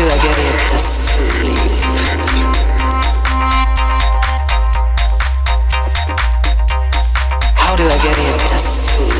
How do I get into sleep? How do I get into sleep?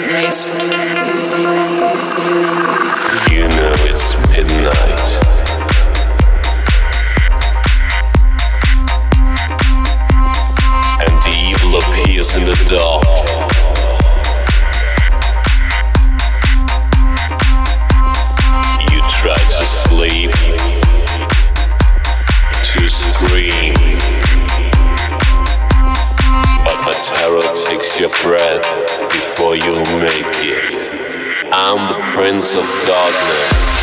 prevent me. You know it's midnight. and evil appears in the dark. You try to sleep, to scream, terror takes your breath before you make it. I'm the Prince of Darkness.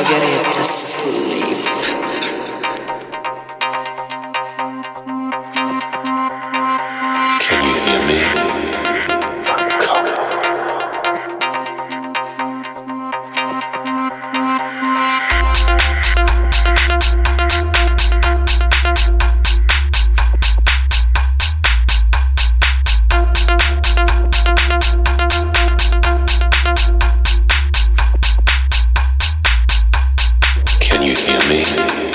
I get it to sleep. me.